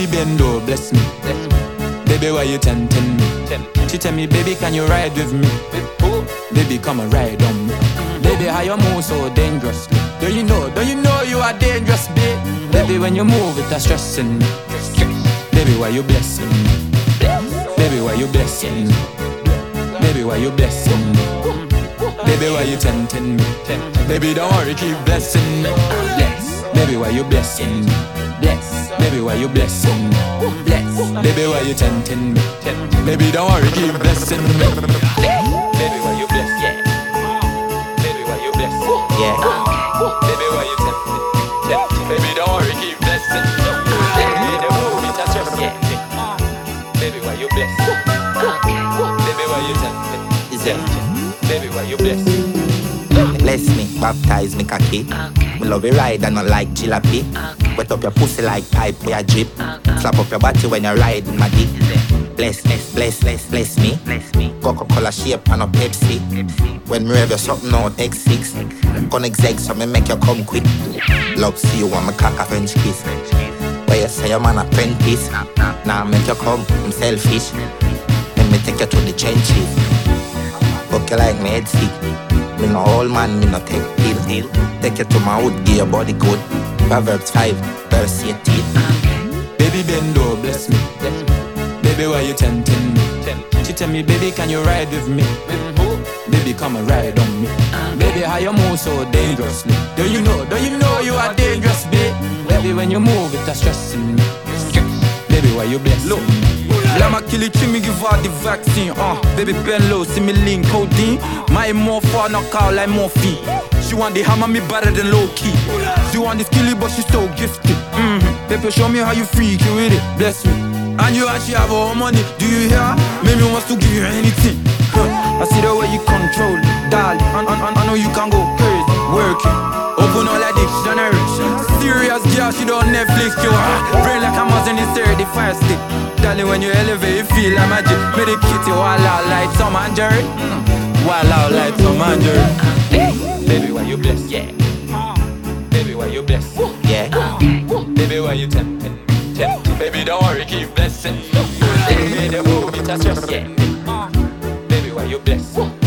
Baby bendo, bless me. Baby, why you tempting me? She tell me, baby, can you ride with me? Baby, come and ride on me. Baby, how you move so dangerously? Don't you know? Don't you know you are dangerous, babe? Baby, when you move, it's stressing me. Baby, why you blessing me? Baby, why you blessing me? Baby, why you blessing me? Baby, why you tempting me? Baby, don't worry, keep blessing me. Baby, why you blessing me? Bless. Baby, why you blessing me? Bless. Baby, why you tempting me? Baby, don't worry, keep blessing me. Baby, why you bless? Yeah. Baby, why you bless? Yeah. Baby, why you tempt me? Baby, don't worry, keep blessing. Baby, why you bless? Baby, why you tempt me? Me. Baby, why you bless? Bless me, baptize me cocky. Me love you ride and not like jalopy. Wet up your pussy like pipe with a drip. Slap up your body when you ride my dick. Bless, bless, bless, bless, bless me. Bless me. Coca-Cola shape and a Pepsi. When me rev you something out X6. Gonna exec so me make you come quick. Love see you want me cock a French kiss. Where you say your man apprentice. Now make you come, I'm selfish. Let me take you to the trenches. Fuck you like me head sick. Me no old man, me no take pill. deal. Take you to my hood, give your body good. Proverbs 5, verse 18. Baby bend bendo, bless me. Baby, why you tempting me? She tell me, baby, can you ride with me? Baby, come and ride on me. Baby, how you move so dangerously? Don't you know? Don't you know you are dangerous, babe? Baby, when you move, it's stressing me. Baby, why you bless Look, me? Lama kill it, me give her the vaccine. Uh, baby bend low, see me lean codeine. Uh. My more far knock out like morphine. She want the hammer me better than low key. She want the skilly, but she so gifted. Mm-hmm. Baby, show me how you freak you with it. Bless me. And you actually have all money. Do you hear? Maybe wants to give you anything. Huh. I see the way you control darling. And, I know you can go crazy, working. Open all that dictionary. Serious girl, she don't Netflix. Ah, brain like Amazon is 35 stick. Darling, when you elevate, you feel like magic. The kitty wild out like Tom and Jerry. Wild out like commander. Hey. Baby, why you blessed? Yeah. Baby, why you blessed? Yeah. Baby, why you tempting? Tempting. Baby, don't worry, keep blessing. Baby, the move, it's a Baby, why you blessed?